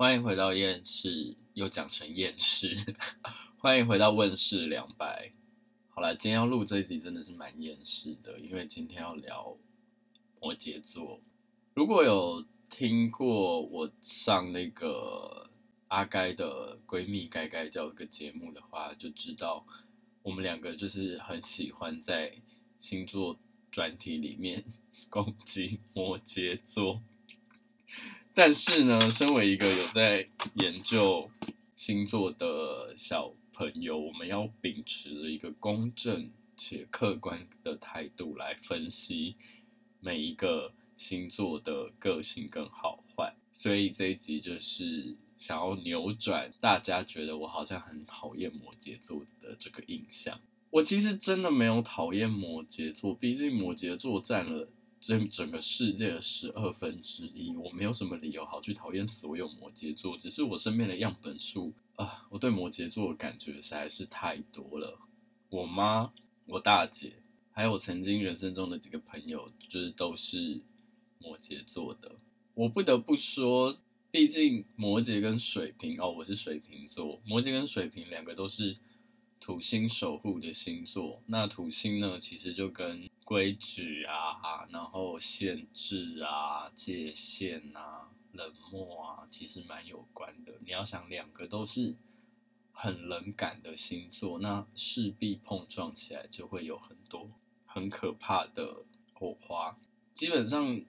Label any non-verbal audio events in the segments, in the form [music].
欢迎回到厌世，又讲成厌世。[laughs] 欢迎回到问世两百。好了，今天要录这一集真的是蛮厌世的，因为今天要聊摩羯座。如果有听过我上那个阿该的闺蜜该该叫这个节目的话，就知道我们两个就是很喜欢在星座专题里面 [laughs] 攻击摩羯座。但是呢，身为一个有在研究星座的小朋友，我们要秉持一个公正且客观的态度来分析每一个星座的个性跟好坏。所以这一集就是想要扭转大家觉得我好像很讨厌摩羯座的这个印象。我其实真的没有讨厌摩羯座，毕竟摩羯座占了。这整个世界的十二分之一，我没有什么理由好去讨厌所有摩羯座，只是我身边的样本数啊，我对摩羯座的感觉实在是太多了。我妈、我大姐，还有我曾经人生中的几个朋友，就是都是摩羯座的。我不得不说，毕竟摩羯跟水瓶哦，我是水瓶座，摩羯跟水瓶两个都是土星守护的星座。那土星呢，其实就跟规矩啊，然后限制啊，界限啊，冷漠啊，其实蛮有关的。你要想，两个都是很冷感的星座，那势必碰撞起来就会有很多很可怕的火花。基本上，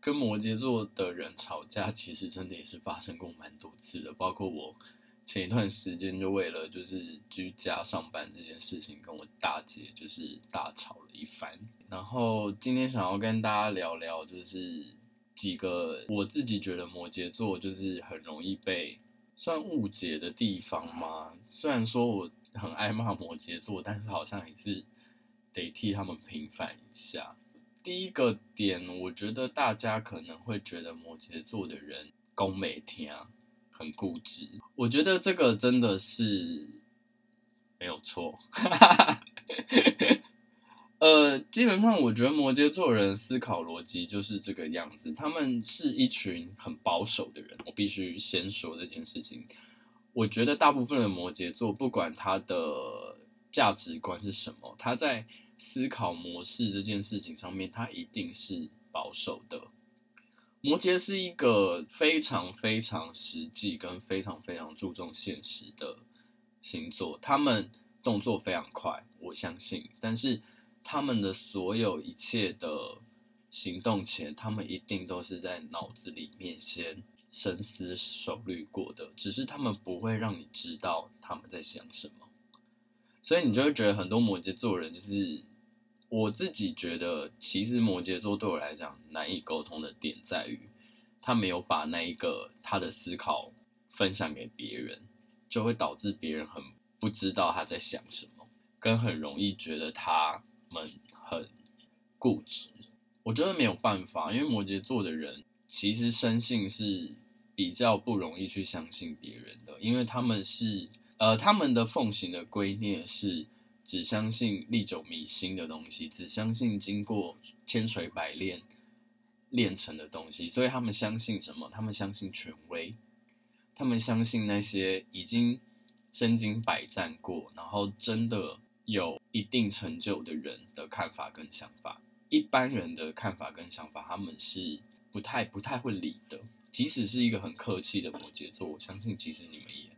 跟摩羯座的人吵架，其实真的也是发生过蛮多次的，包括我。前一段时间就为了就是居家上班这件事情，跟我大姐就是大吵了一番。然后今天想要跟大家聊聊，就是几个我自己觉得摩羯座就是很容易被算误解的地方嘛。虽然说我很爱骂摩羯座，但是好像也是得替他们平反一下。第一个点，我觉得大家可能会觉得摩羯座的人讲不听。很固执，我觉得这个真的是没有错。[laughs] 呃，基本上我觉得摩羯座人思考逻辑就是这个样子，他们是一群很保守的人。我必须先说这件事情。我觉得大部分的摩羯座，不管他的价值观是什么，他在思考模式这件事情上面，他一定是保守的。摩羯是一个非常非常实际跟非常非常注重现实的星座，他们动作非常快，我相信。但是他们的所有一切的行动前，他们一定都是在脑子里面先深思熟虑过的，只是他们不会让你知道他们在想什么，所以你就会觉得很多摩羯座人就是。我自己觉得，其实摩羯座对我来讲难以沟通的点在于，他没有把那一个他的思考分享给别人，就会导致别人很不知道他在想什么，跟很容易觉得他们很固执。我觉得没有办法，因为摩羯座的人其实生性是比较不容易去相信别人的，因为他们是呃，他们的奉行的观念是。只相信历久弥新的东西，只相信经过千锤百炼炼成的东西，所以他们相信什么？他们相信权威，他们相信那些已经身经百战过，然后真的有一定成就的人的看法跟想法。一般人的看法跟想法，他们是不太不太会理的。即使是一个很客气的摩羯座，我相信其实你们也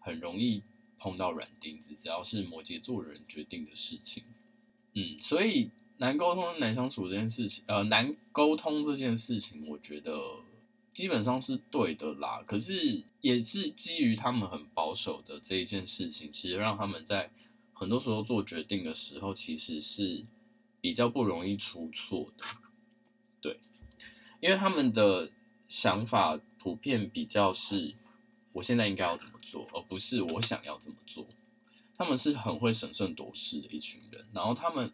很容易。碰到软钉子，只要是摩羯座人决定的事情，嗯，所以难沟通、难相处这件事情，呃，难沟通这件事情，我觉得基本上是对的啦。可是也是基于他们很保守的这一件事情，其实让他们在很多时候做决定的时候，其实是比较不容易出错的。对，因为他们的想法普遍比较是。我现在应该要怎么做，而不是我想要怎么做。他们是很会审慎度势的一群人，然后他们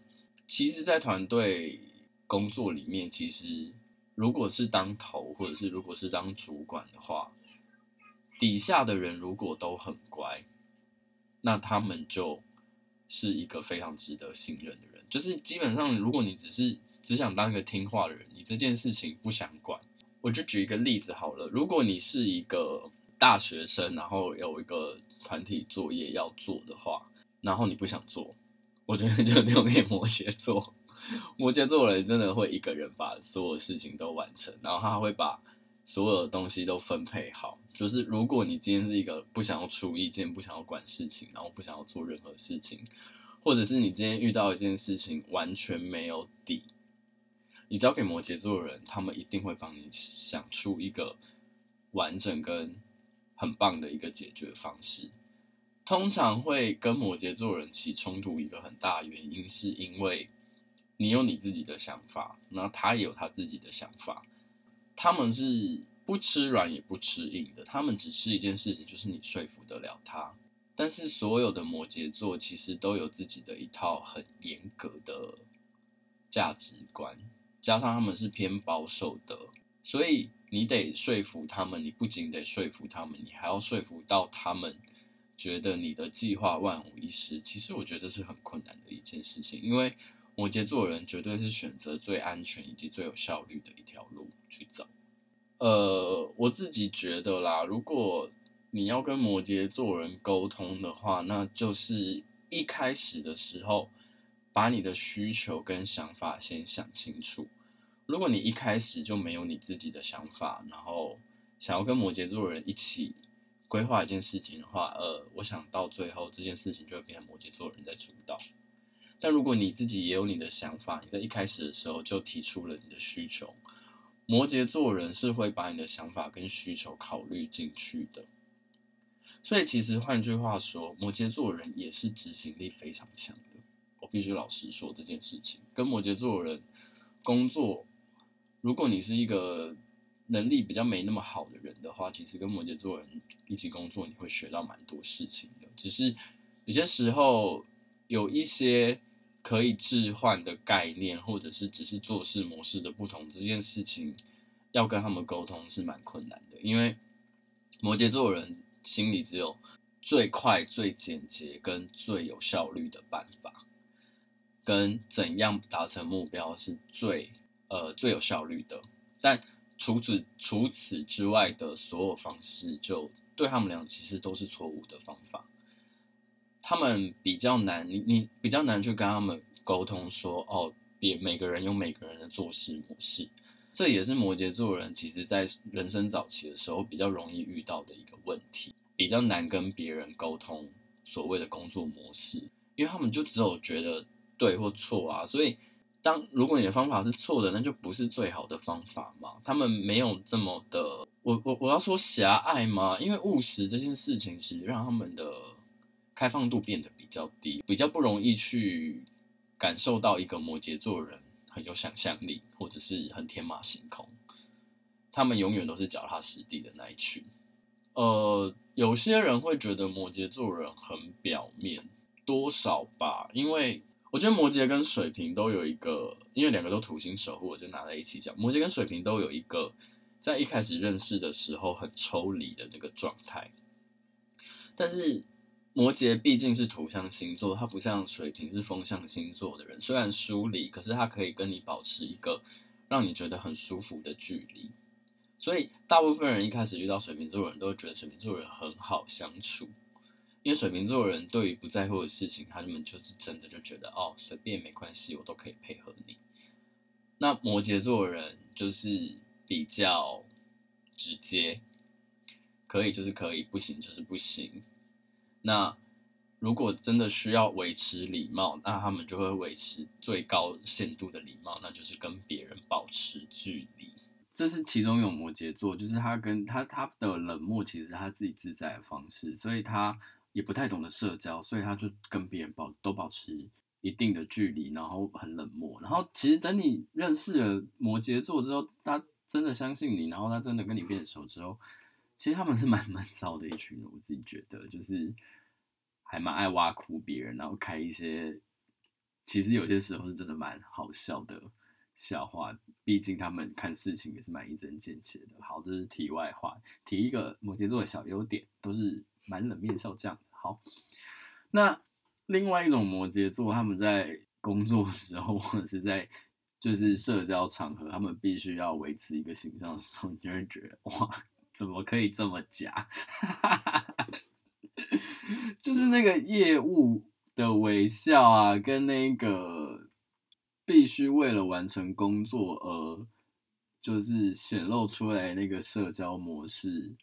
其实，在团队工作里面，其实如果是当头，或者是如果是当主管的话，底下的人如果都很乖，那他们就是一个非常值得信任的人。就是基本上，如果你只是只想当一个听话的人，你这件事情不想管，我就举一个例子好了，如果你是一个大学生，然后有一个团体作业要做的话，然后你不想做，我觉得就留给摩羯座。摩羯座的人真的会一个人把所有事情都完成，然后他会把所有的东西都分配好。就是如果你今天是一个不想要出意见、不想要管事情，然后不想要做任何事情，或者是你今天遇到一件事情完全没有底，你交给摩羯座的人，他们一定会帮你想出一个完整跟很棒的一个解决方式。通常会跟摩羯座人起冲突，一个很大的原因是因为。你有你自己的想法，那他也有他自己的想法。他们是不吃软也不吃硬的，他们只吃一件事情，就是你说服得了他。但是所有的摩羯座其实都有自己的一套很严格的价值观，加上他们是偏保守的，所以你得说服他们。你不仅得说服他们，你还要说服到他们觉得你的计划万无一失。其实我觉得是很困难的一件事情，因为。摩羯座人绝对是选择最安全以及最有效率的一条路去走。呃，我自己觉得啦，如果你要跟摩羯座人沟通的话，那就是一开始的时候，把你的需求跟想法先想清楚。如果你一开始就没有你自己的想法，然后想要跟摩羯座人一起规划一件事情的话，呃，我想到最后这件事情就会变成摩羯座人在主导。但如果你自己也有你的想法，你在一开始的时候就提出了你的需求，摩羯座人是会把你的想法跟需求考虑进去的。所以其实换句话说，摩羯座人也是执行力非常强的。我必须老实说这件事情，跟摩羯座人工作，如果你是一个能力比较没那么好的人的话，其实跟摩羯座人一起工作，你会学到蛮多事情的。只是有些时候有一些。可以置换的概念，或者是只是做事模式的不同，这件事情要跟他们沟通是蛮困难的。因为摩羯座人心里只有最快、最简洁跟最有效率的办法，跟怎样达成目标是最呃最有效率的。但除此除此之外的所有方式，就对他们俩其实都是错误的方法。他们比较难，你你比较难去跟他们沟通说，哦，别每个人有每个人的做事模式，这也是摩羯座人其实在人生早期的时候比较容易遇到的一个问题，比较难跟别人沟通所谓的工作模式，因为他们就只有觉得对或错啊，所以当如果你的方法是错的，那就不是最好的方法嘛。他们没有这么的，我我我要说狭隘吗？因为务实这件事情是让他们的。开放度变得比较低，比较不容易去感受到一个摩羯座人很有想象力，或者是很天马行空。他们永远都是脚踏实地的那一群。呃，有些人会觉得摩羯座人很表面，多少吧？因为我觉得摩羯跟水瓶都有一个，因为两个都土星守护，我就拿在一起讲。摩羯跟水瓶都有一个在一开始认识的时候很抽离的那个状态，但是。摩羯毕竟是土象星座，它不像水瓶是风象星座的人。虽然疏离，可是他可以跟你保持一个让你觉得很舒服的距离。所以，大部分人一开始遇到水瓶座的人都会觉得水瓶座人很好相处，因为水瓶座人对于不在乎的事情，他们就是真的就觉得哦，随便没关系，我都可以配合你。那摩羯座人就是比较直接，可以就是可以，不行就是不行。那如果真的需要维持礼貌，那他们就会维持最高限度的礼貌，那就是跟别人保持距离。这是其中有摩羯座，就是他跟他他的冷漠，其实他自己自在的方式，所以他也不太懂得社交，所以他就跟别人保都保持一定的距离，然后很冷漠。然后其实等你认识了摩羯座之后，他真的相信你，然后他真的跟你变熟之后。其实他们是蛮 [laughs] 闷骚的一群人，我自己觉得就是还蛮爱挖苦别人，然后开一些其实有些时候是真的蛮好笑的笑话。毕竟他们看事情也是蛮一针见血的。好，这是题外话，提一个摩羯座的小优点，都是蛮冷面笑匠的。好，那另外一种摩羯座，他们在工作时候或者是在就是社交场合，他们必须要维持一个形象的时候，你就会觉得哇，怎么可以这么假？[laughs] 就是那个业务的微笑啊，跟那个必须为了完成工作而就是显露出来那个社交模式，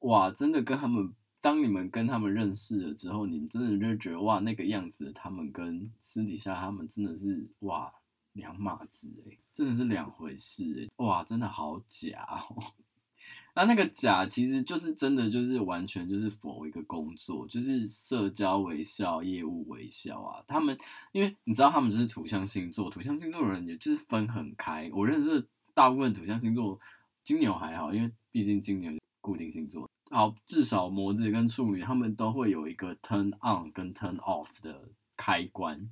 哇，真的跟他们，当你们跟他们认识了之后，你们真的就觉得哇，那个样子他们跟私底下他们真的是哇。两码子哎，真的是两回事哎，哇，真的好假哦。[laughs] 那那个假其实就是真的，就是完全就是否一个工作，就是社交微笑、业务微笑啊。他们因为你知道，他们就是土象星座，土象星座的人也就是分很开。我认识大部分土象星座，金牛还好，因为毕竟金牛固定星座。好，至少摩羯跟处女，他们都会有一个 turn on 跟 turn off 的开关。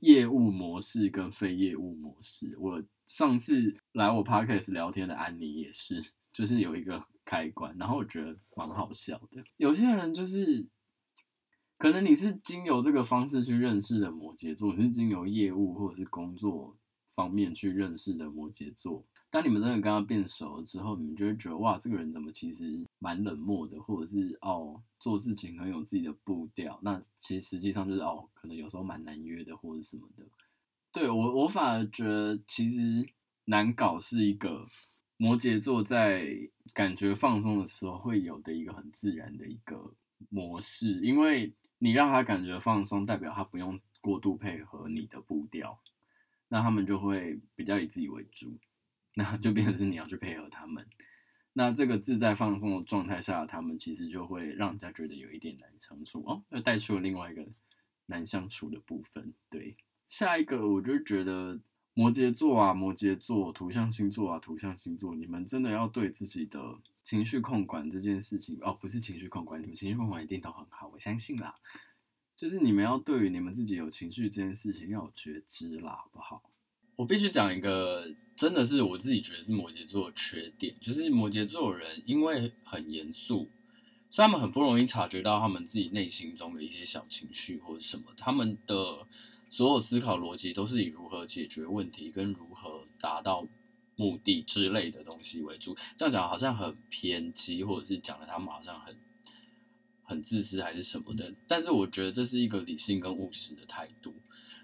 业务模式跟非业务模式，我上次来我 podcast 聊天的安妮也是，就是有一个开关，然后我觉得蛮好笑的。有些人就是，可能你是经由这个方式去认识的摩羯座，你是经由业务或者是工作方面去认识的摩羯座。当你们真的跟他变熟了之后，你们就会觉得哇，这个人怎么其实蛮冷漠的，或者是哦，做事情很有自己的步调。那其实实际上就是哦，可能有时候蛮难约的，或者什么的。对，我，我反而觉得其实难搞是一个摩羯座在感觉放松的时候会有的一个很自然的一个模式，因为你让他感觉放松，代表他不用过度配合你的步调，那他们就会比较以自己为主。那就变成是你要去配合他们，那这个自在放松的状态下，他们其实就会让人家觉得有一点难相处哦，又带出了另外一个难相处的部分。对，下一个我就觉得摩羯座啊，摩羯座土象星座啊，土象星座，你们真的要对自己的情绪控管这件事情哦，不是情绪控管，你们情绪控管一定都很好，我相信啦。就是你们要对于你们自己有情绪这件事情要有觉知啦，好不好？我必须讲一个，真的是我自己觉得是摩羯座的缺点，就是摩羯座的人因为很严肃，所以他们很不容易察觉到他们自己内心中的一些小情绪或者什么。他们的所有思考逻辑都是以如何解决问题跟如何达到目的之类的东西为主。这样讲好像很偏激，或者是讲的他们好像很很自私还是什么的。但是我觉得这是一个理性跟务实的态度。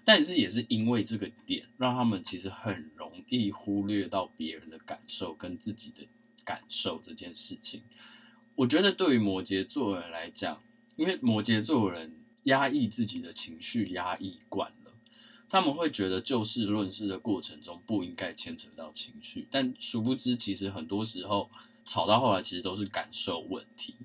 但是也是因为这个点，让他们其实很容易忽略到别人的感受跟自己的感受这件事情。我觉得对于摩羯座人来讲，因为摩羯座人压抑自己的情绪，压抑惯了，他们会觉得就事论事的过程中不应该牵扯到情绪，但殊不知，其实很多时候吵到后来，其实都是感受问题。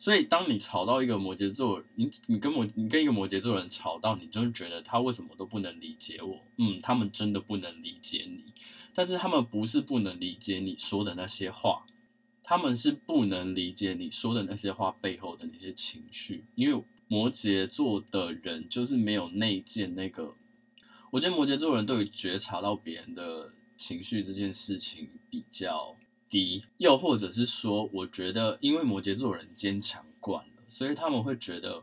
所以，当你吵到一个摩羯座，你你跟摩你跟一个摩羯座人吵到，你就觉得他为什么都不能理解我？嗯，他们真的不能理解你，但是他们不是不能理解你说的那些话，他们是不能理解你说的那些话背后的那些情绪，因为摩羯座的人就是没有内建那个。我觉得摩羯座人对于觉察到别人的情绪这件事情比较。低，又或者是说，我觉得，因为摩羯座人坚强惯了，所以他们会觉得，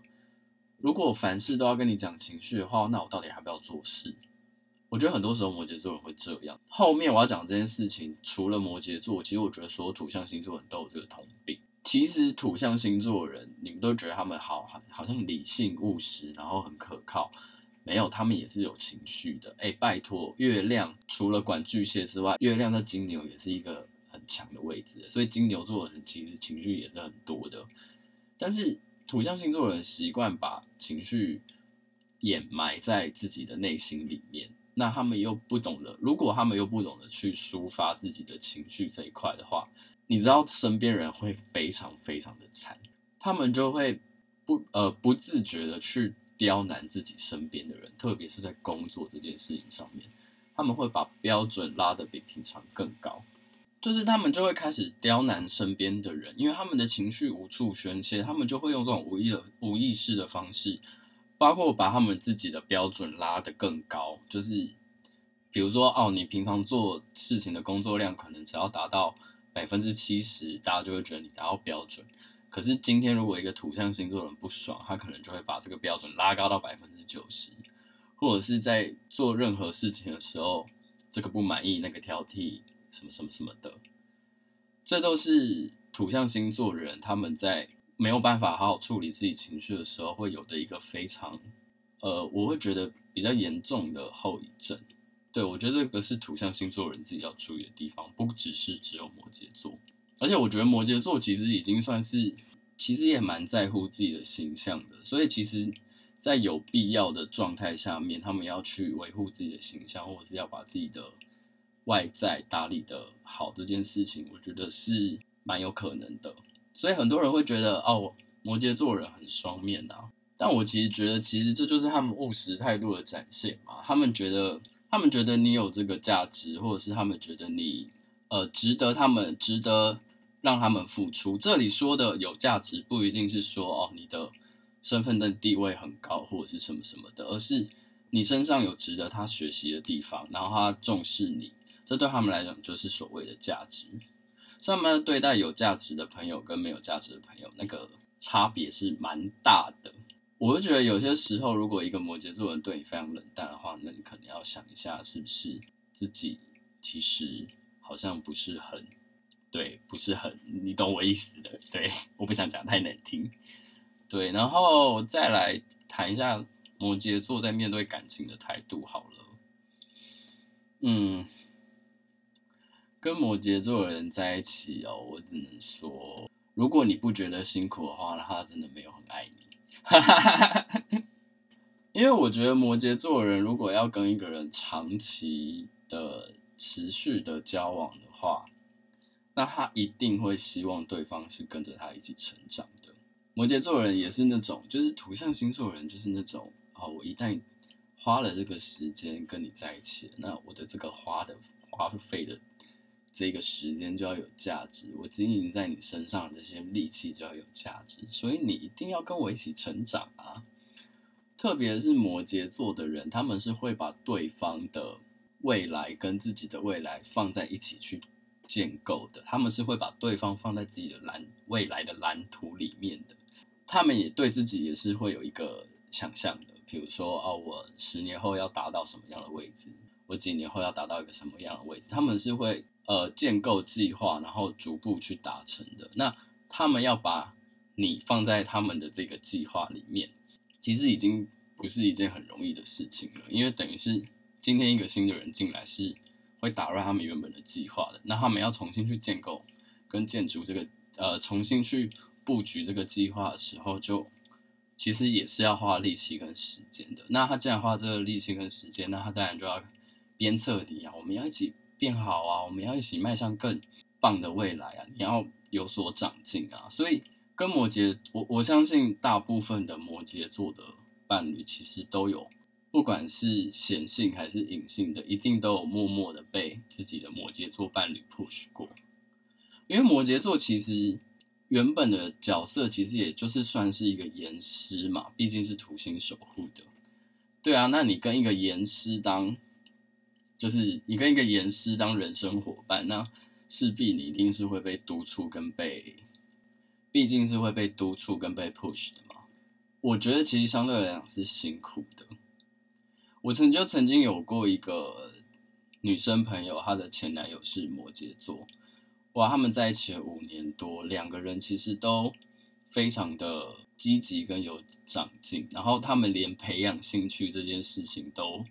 如果凡事都要跟你讲情绪的话，那我到底还不要做事？我觉得很多时候摩羯座人会这样。后面我要讲这件事情，除了摩羯座，其实我觉得所有土象星座人都有这个通病。其实土象星座人，你们都觉得他们好，好像理性务实，然后很可靠，没有，他们也是有情绪的。哎，拜托，月亮除了管巨蟹之外，月亮在金牛也是一个。强的位置，所以金牛座的人其实情绪也是很多的。但是土象星座的人习惯把情绪掩埋在自己的内心里面，那他们又不懂得，如果他们又不懂得去抒发自己的情绪这一块的话，你知道身边人会非常非常的惨，他们就会不呃不自觉的去刁难自己身边的人，特别是在工作这件事情上面，他们会把标准拉得比平常更高。就是他们就会开始刁难身边的人，因为他们的情绪无处宣泄，他们就会用这种无意的、无意识的方式，包括把他们自己的标准拉得更高。就是比如说，哦，你平常做事情的工作量可能只要达到百分之七十，大家就会觉得你达到标准。可是今天如果一个土象星座人不爽，他可能就会把这个标准拉高到百分之九十，或者是在做任何事情的时候。这个不满意，那个挑剔，什么什么什么的，这都是土象星座人他们在没有办法好好处理自己情绪的时候会有的一个非常，呃，我会觉得比较严重的后遗症。对，我觉得这个是土象星座人自己要注意的地方，不只是只有摩羯座。而且我觉得摩羯座其实已经算是，其实也蛮在乎自己的形象的。所以其实，在有必要的状态下面，他们要去维护自己的形象，或者是要把自己的外在打理的好，这件事情，我觉得是蛮有可能的。所以很多人会觉得，哦，摩羯座人很双面啊。但我其实觉得，其实这就是他们务实态度的展现嘛。他们觉得，他们觉得你有这个价值，或者是他们觉得你。呃，值得他们，值得让他们付出。这里说的有价值，不一定是说哦，你的身份的地位很高，或者是什么什么的，而是你身上有值得他学习的地方，然后他重视你，这对他们来讲就是所谓的价值。所以他们对待有价值的朋友跟没有价值的朋友，那个差别是蛮大的。我就觉得有些时候，如果一个摩羯座人对你非常冷淡的话，那你可能要想一下，是不是自己其实。好像不是很对，不是很，你懂我意思的。对，我不想讲太难听。对，然后再来谈一下摩羯座在面对感情的态度好了。嗯，跟摩羯座的人在一起哦，我只能说，如果你不觉得辛苦的话，那他真的没有很爱你。[laughs] 因为我觉得摩羯座的人如果要跟一个人长期的。持续的交往的话，那他一定会希望对方是跟着他一起成长的。摩羯座人也是那种，就是土象星座人，就是那种哦，我一旦花了这个时间跟你在一起，那我的这个花的花费的这个时间就要有价值，我经营在你身上的这些力气就要有价值，所以你一定要跟我一起成长啊！特别是摩羯座的人，他们是会把对方的。未来跟自己的未来放在一起去建构的，他们是会把对方放在自己的蓝未来的蓝图里面的。他们也对自己也是会有一个想象的，比如说哦，我十年后要达到什么样的位置，我几年后要达到一个什么样的位置，他们是会呃建构计划，然后逐步去达成的。那他们要把你放在他们的这个计划里面，其实已经不是一件很容易的事情了，因为等于是。今天一个新的人进来是会打乱他们原本的计划的，那他们要重新去建构跟建筑这个呃，重新去布局这个计划的时候，就其实也是要花力气跟时间的。那他既然花这个力气跟时间，那他当然就要鞭策你啊，我们要一起变好啊，我们要一起迈向更棒的未来啊，你要有所长进啊。所以跟摩羯，我我相信大部分的摩羯座的伴侣其实都有。不管是显性还是隐性的，一定都有默默的被自己的摩羯座伴侣 push 过。因为摩羯座其实原本的角色其实也就是算是一个严师嘛，毕竟是土星守护的。对啊，那你跟一个严师当，就是你跟一个严师当人生伙伴，那势必你一定是会被督促跟被，毕竟是会被督促跟被 push 的嘛。我觉得其实相对来讲是辛苦的。我曾就曾经有过一个女生朋友，她的前男友是摩羯座，哇，他们在一起五年多，两个人其实都非常的积极跟有长进，然后他们连培养兴趣这件事情都，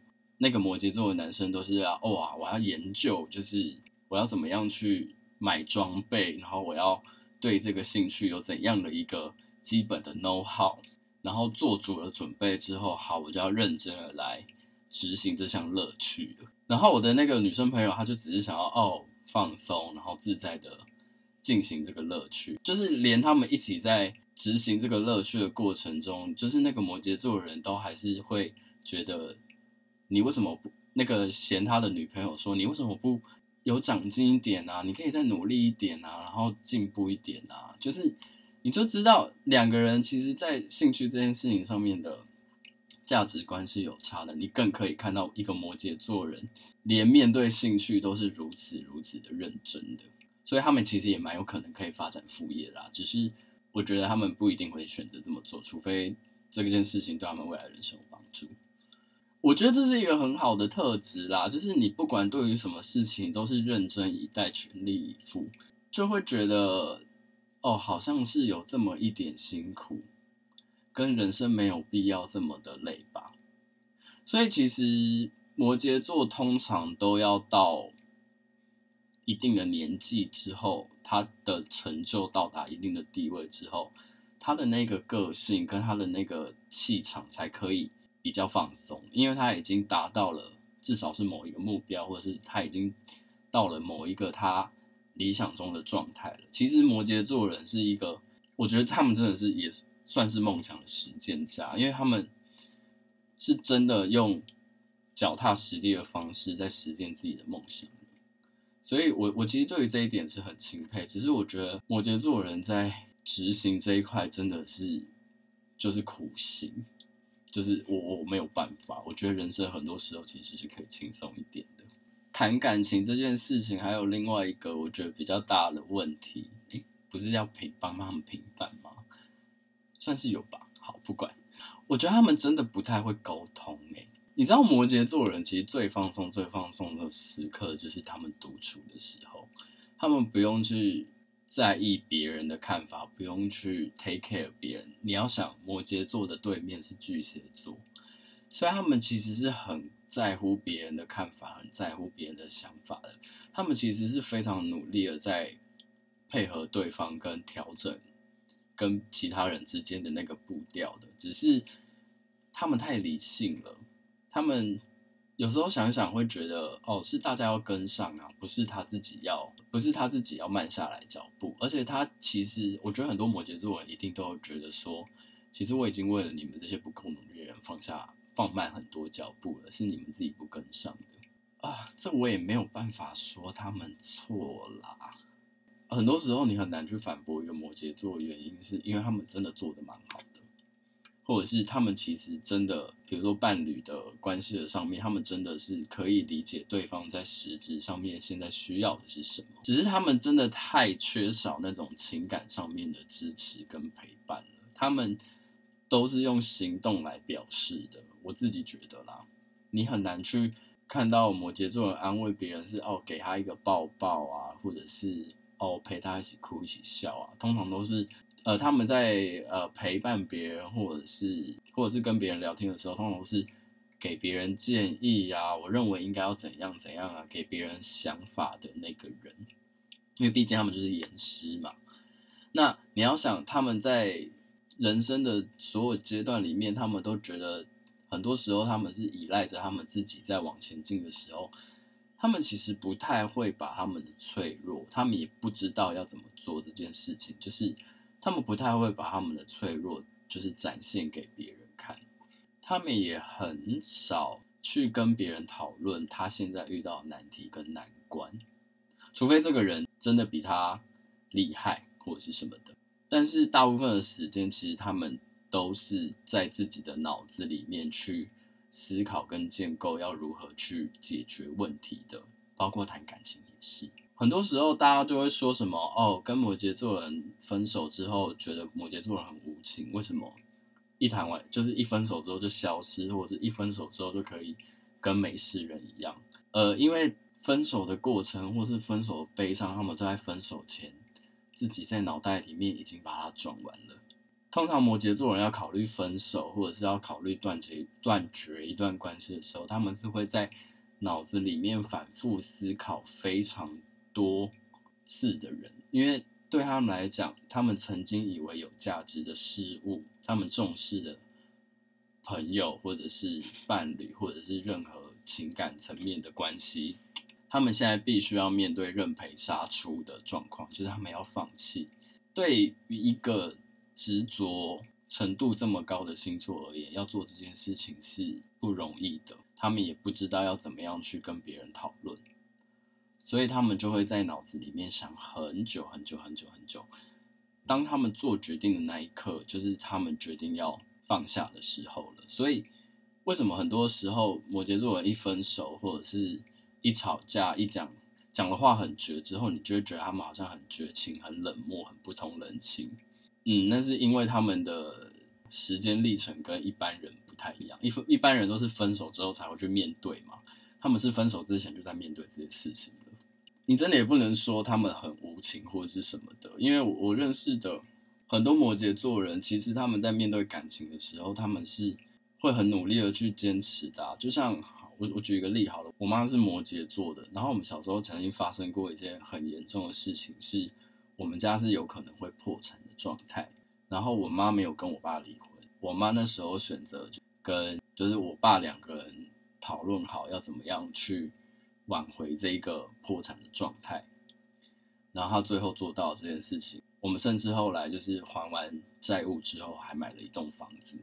那个摩羯座的男生都是要哇，我要研究，就是我要怎么样去买装备，然后我要对这个兴趣有怎样的一个基本的 know how，然后做足了准备之后，好，我就要认真的来。执行这项乐趣，然后我的那个女生朋友，她就只是想要哦放松，然后自在的进行这个乐趣，就是连他们一起在执行这个乐趣的过程中，就是那个摩羯座的人都还是会觉得，你为什么不那个嫌他的女朋友说，你为什么不有长进一点啊？你可以再努力一点啊，然后进步一点啊，就是你就知道两个人其实，在兴趣这件事情上面的。价值观是有差的，你更可以看到一个摩羯座人，连面对兴趣都是如此如此的认真的，所以他们其实也蛮有可能可以发展副业啦。只是我觉得他们不一定会选择这么做，除非这件事情对他们未来人生有帮助。我觉得这是一个很好的特质啦，就是你不管对于什么事情都是认真以待、全力以赴，就会觉得哦，好像是有这么一点辛苦，跟人生没有必要这么的累吧。所以其实摩羯座通常都要到一定的年纪之后，他的成就到达一定的地位之后，他的那个个性跟他的那个气场才可以。比较放松，因为他已经达到了至少是某一个目标，或者是他已经到了某一个他理想中的状态了。其实摩羯座人是一个，我觉得他们真的是也算是梦想的实践家，因为他们是真的用脚踏实地的方式在实践自己的梦想。所以我我其实对于这一点是很钦佩，只是我觉得摩羯座人在执行这一块真的是就是苦行。就是我我没有办法，我觉得人生很多时候其实是可以轻松一点的。谈感情这件事情，还有另外一个我觉得比较大的问题，诶，不是要平帮他们平反吗？算是有吧。好，不管，我觉得他们真的不太会沟通。诶，你知道摩羯座人其实最放松、最放松的时刻，就是他们独处的时候，他们不用去。在意别人的看法，不用去 take care 别人。你要想，摩羯座的对面是巨蟹座，所以他们其实是很在乎别人的看法，很在乎别人的想法的。他们其实是非常努力的在配合对方跟调整跟其他人之间的那个步调的，只是他们太理性了，他们。有时候想想会觉得，哦，是大家要跟上啊，不是他自己要，不是他自己要慢下来脚步。而且他其实，我觉得很多摩羯座一定都有觉得说，其实我已经为了你们这些不够努力的人放下、放慢很多脚步了，是你们自己不跟上的啊。这我也没有办法说他们错啦。很多时候你很难去反驳一个摩羯座的原因，是因为他们真的做的蛮好。或者是他们其实真的，比如说伴侣的关系的上面，他们真的是可以理解对方在实质上面现在需要的是什么，只是他们真的太缺少那种情感上面的支持跟陪伴了。他们都是用行动来表示的，我自己觉得啦，你很难去看到摩羯座安慰别人是哦，给他一个抱抱啊，或者是哦陪他一起哭一起笑啊，通常都是。呃，他们在呃陪伴别人，或者是或者是跟别人聊天的时候，通常是给别人建议呀、啊。我认为应该要怎样怎样啊，给别人想法的那个人，因为毕竟他们就是言师嘛。那你要想，他们在人生的所有阶段里面，他们都觉得很多时候他们是依赖着他们自己在往前进的时候，他们其实不太会把他们的脆弱，他们也不知道要怎么做这件事情，就是。他们不太会把他们的脆弱就是展现给别人看，他们也很少去跟别人讨论他现在遇到难题跟难关，除非这个人真的比他厉害或者是什么的。但是大部分的时间，其实他们都是在自己的脑子里面去思考跟建构要如何去解决问题的，包括谈感情也是。很多时候，大家就会说什么哦，跟摩羯座人分手之后，觉得摩羯座人很无情。为什么一谈完就是一分手之后就消失，或者是一分手之后就可以跟没事人一样？呃，因为分手的过程或是分手的悲伤，他们都在分手前自己在脑袋里面已经把它装完了。通常摩羯座人要考虑分手，或者是要考虑断绝断绝一段关系的时候，他们是会在脑子里面反复思考非常多次的人，因为对他们来讲，他们曾经以为有价值的事物，他们重视的朋友，或者是伴侣，或者是任何情感层面的关系，他们现在必须要面对认赔杀出的状况，就是他们要放弃。对于一个执着程度这么高的星座而言，要做这件事情是不容易的。他们也不知道要怎么样去跟别人讨论。所以他们就会在脑子里面想很久很久很久很久。当他们做决定的那一刻，就是他们决定要放下的时候了。所以，为什么很多时候摩羯座人一分手或者是一吵架，一讲讲的话很绝之后，你就会觉得他们好像很绝情、很冷漠、很不通人情。嗯，那是因为他们的时间历程跟一般人不太一样，一一般人都是分手之后才会去面对嘛，他们是分手之前就在面对这些事情。你真的也不能说他们很无情或者是什么的，因为我我认识的很多摩羯座人，其实他们在面对感情的时候，他们是会很努力的去坚持的。就像我我举一个例好了，我妈是摩羯座的，然后我们小时候曾经发生过一件很严重的事情，是我们家是有可能会破产的状态，然后我妈没有跟我爸离婚，我妈那时候选择跟就是我爸两个人讨论好要怎么样去。挽回这一个破产的状态，然后他最后做到这件事情。我们甚至后来就是还完债务之后，还买了一栋房子。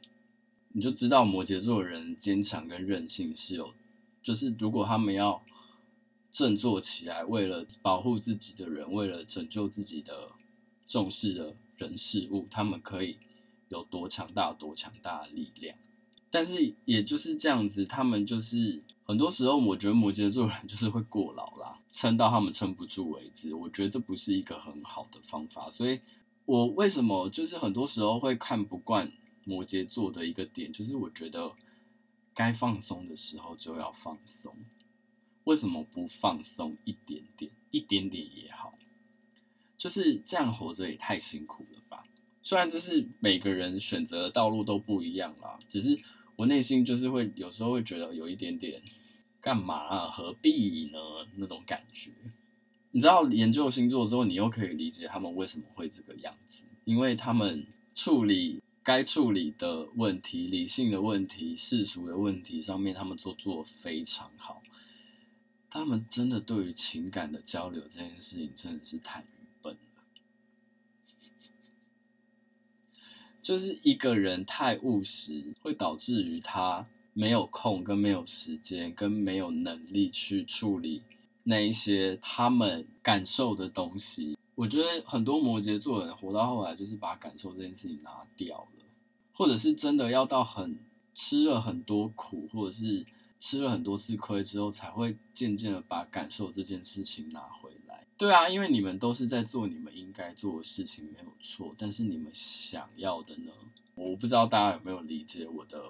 你就知道摩羯座的人坚强跟韧性是有，就是如果他们要振作起来，为了保护自己的人，为了拯救自己的重视的人事物，他们可以有多强大、多强大的力量。但是也就是这样子，他们就是。很多时候，我觉得摩羯座人就是会过劳啦，撑到他们撑不住为止。我觉得这不是一个很好的方法，所以我为什么就是很多时候会看不惯摩羯座的一个点，就是我觉得该放松的时候就要放松。为什么不放松一点点，一点点也好？就是这样活着也太辛苦了吧？虽然就是每个人选择的道路都不一样啦，只是我内心就是会有时候会觉得有一点点。干嘛啊？何必呢？那种感觉，你知道，研究星座之后，你又可以理解他们为什么会这个样子，因为他们处理该处理的问题、理性的问题、世俗的问题上面，他们都做得非常好。他们真的对于情感的交流这件事情，真的是太愚笨了。就是一个人太务实，会导致于他。没有空，跟没有时间，跟没有能力去处理那一些他们感受的东西。我觉得很多摩羯座的人活到后来，就是把感受这件事情拿掉了，或者是真的要到很吃了很多苦，或者是吃了很多次亏之后，才会渐渐的把感受这件事情拿回来。对啊，因为你们都是在做你们应该做的事情，没有错。但是你们想要的呢？我不知道大家有没有理解我的。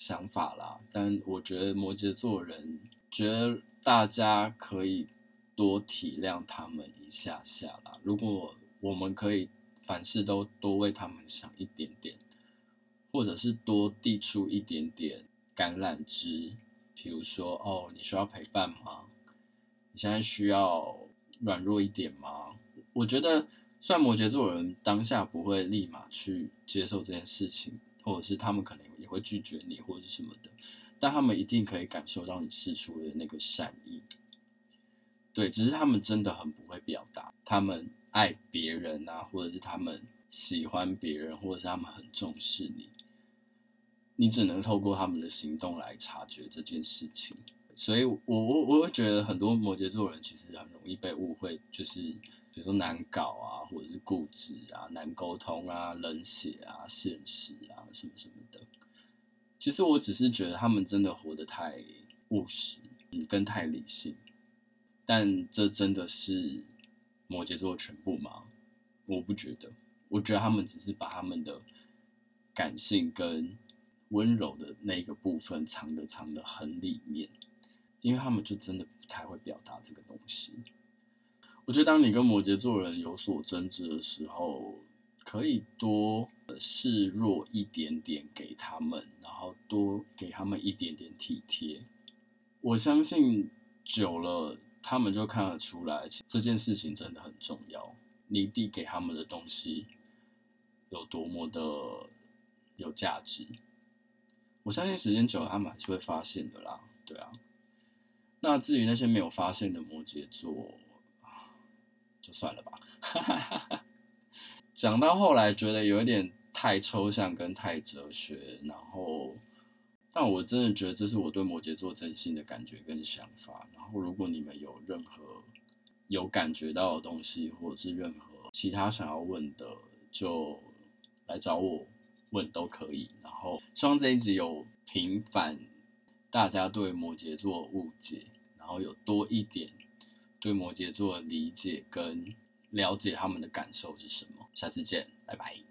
想法啦，但我觉得摩羯座人觉得大家可以多体谅他们一下下啦。如果我们可以凡事都多为他们想一点点，或者是多递出一点点橄榄枝，比如说哦，你需要陪伴吗？你现在需要软弱一点吗？我觉得，虽然摩羯座人当下不会立马去接受这件事情。或者是他们可能也会拒绝你，或者是什么的，但他们一定可以感受到你释出的那个善意。对，只是他们真的很不会表达，他们爱别人啊，或者是他们喜欢别人，或者是他们很重视你，你只能透过他们的行动来察觉这件事情。所以，我我我会觉得很多摩羯座人其实很容易被误会，就是。比如说难搞啊，或者是固执啊，难沟通啊，冷血啊，现实啊，什么什么的。其实我只是觉得他们真的活得太务实，嗯，跟太理性。但这真的是摩羯座全部吗？我不觉得。我觉得他们只是把他们的感性跟温柔的那个部分藏得藏得很里面，因为他们就真的不太会表达这个东西。我觉得，当你跟摩羯座人有所争执的时候，可以多示弱一点点给他们，然后多给他们一点点体贴。我相信久了，他们就看得出来，这件事情真的很重要。你递给他们的东西有多么的有价值，我相信时间久了，他们还是会发现的啦。对啊，那至于那些没有发现的摩羯座，就算了吧，[laughs] 讲到后来觉得有一点太抽象跟太哲学，然后，但我真的觉得这是我对摩羯座真心的感觉跟想法。然后，如果你们有任何有感觉到的东西，或者是任何其他想要问的，就来找我问都可以。然后，希望这一集有平反大家对摩羯座误解，然后有多一点。对摩羯座的理解跟了解他们的感受是什么？下次见，拜拜。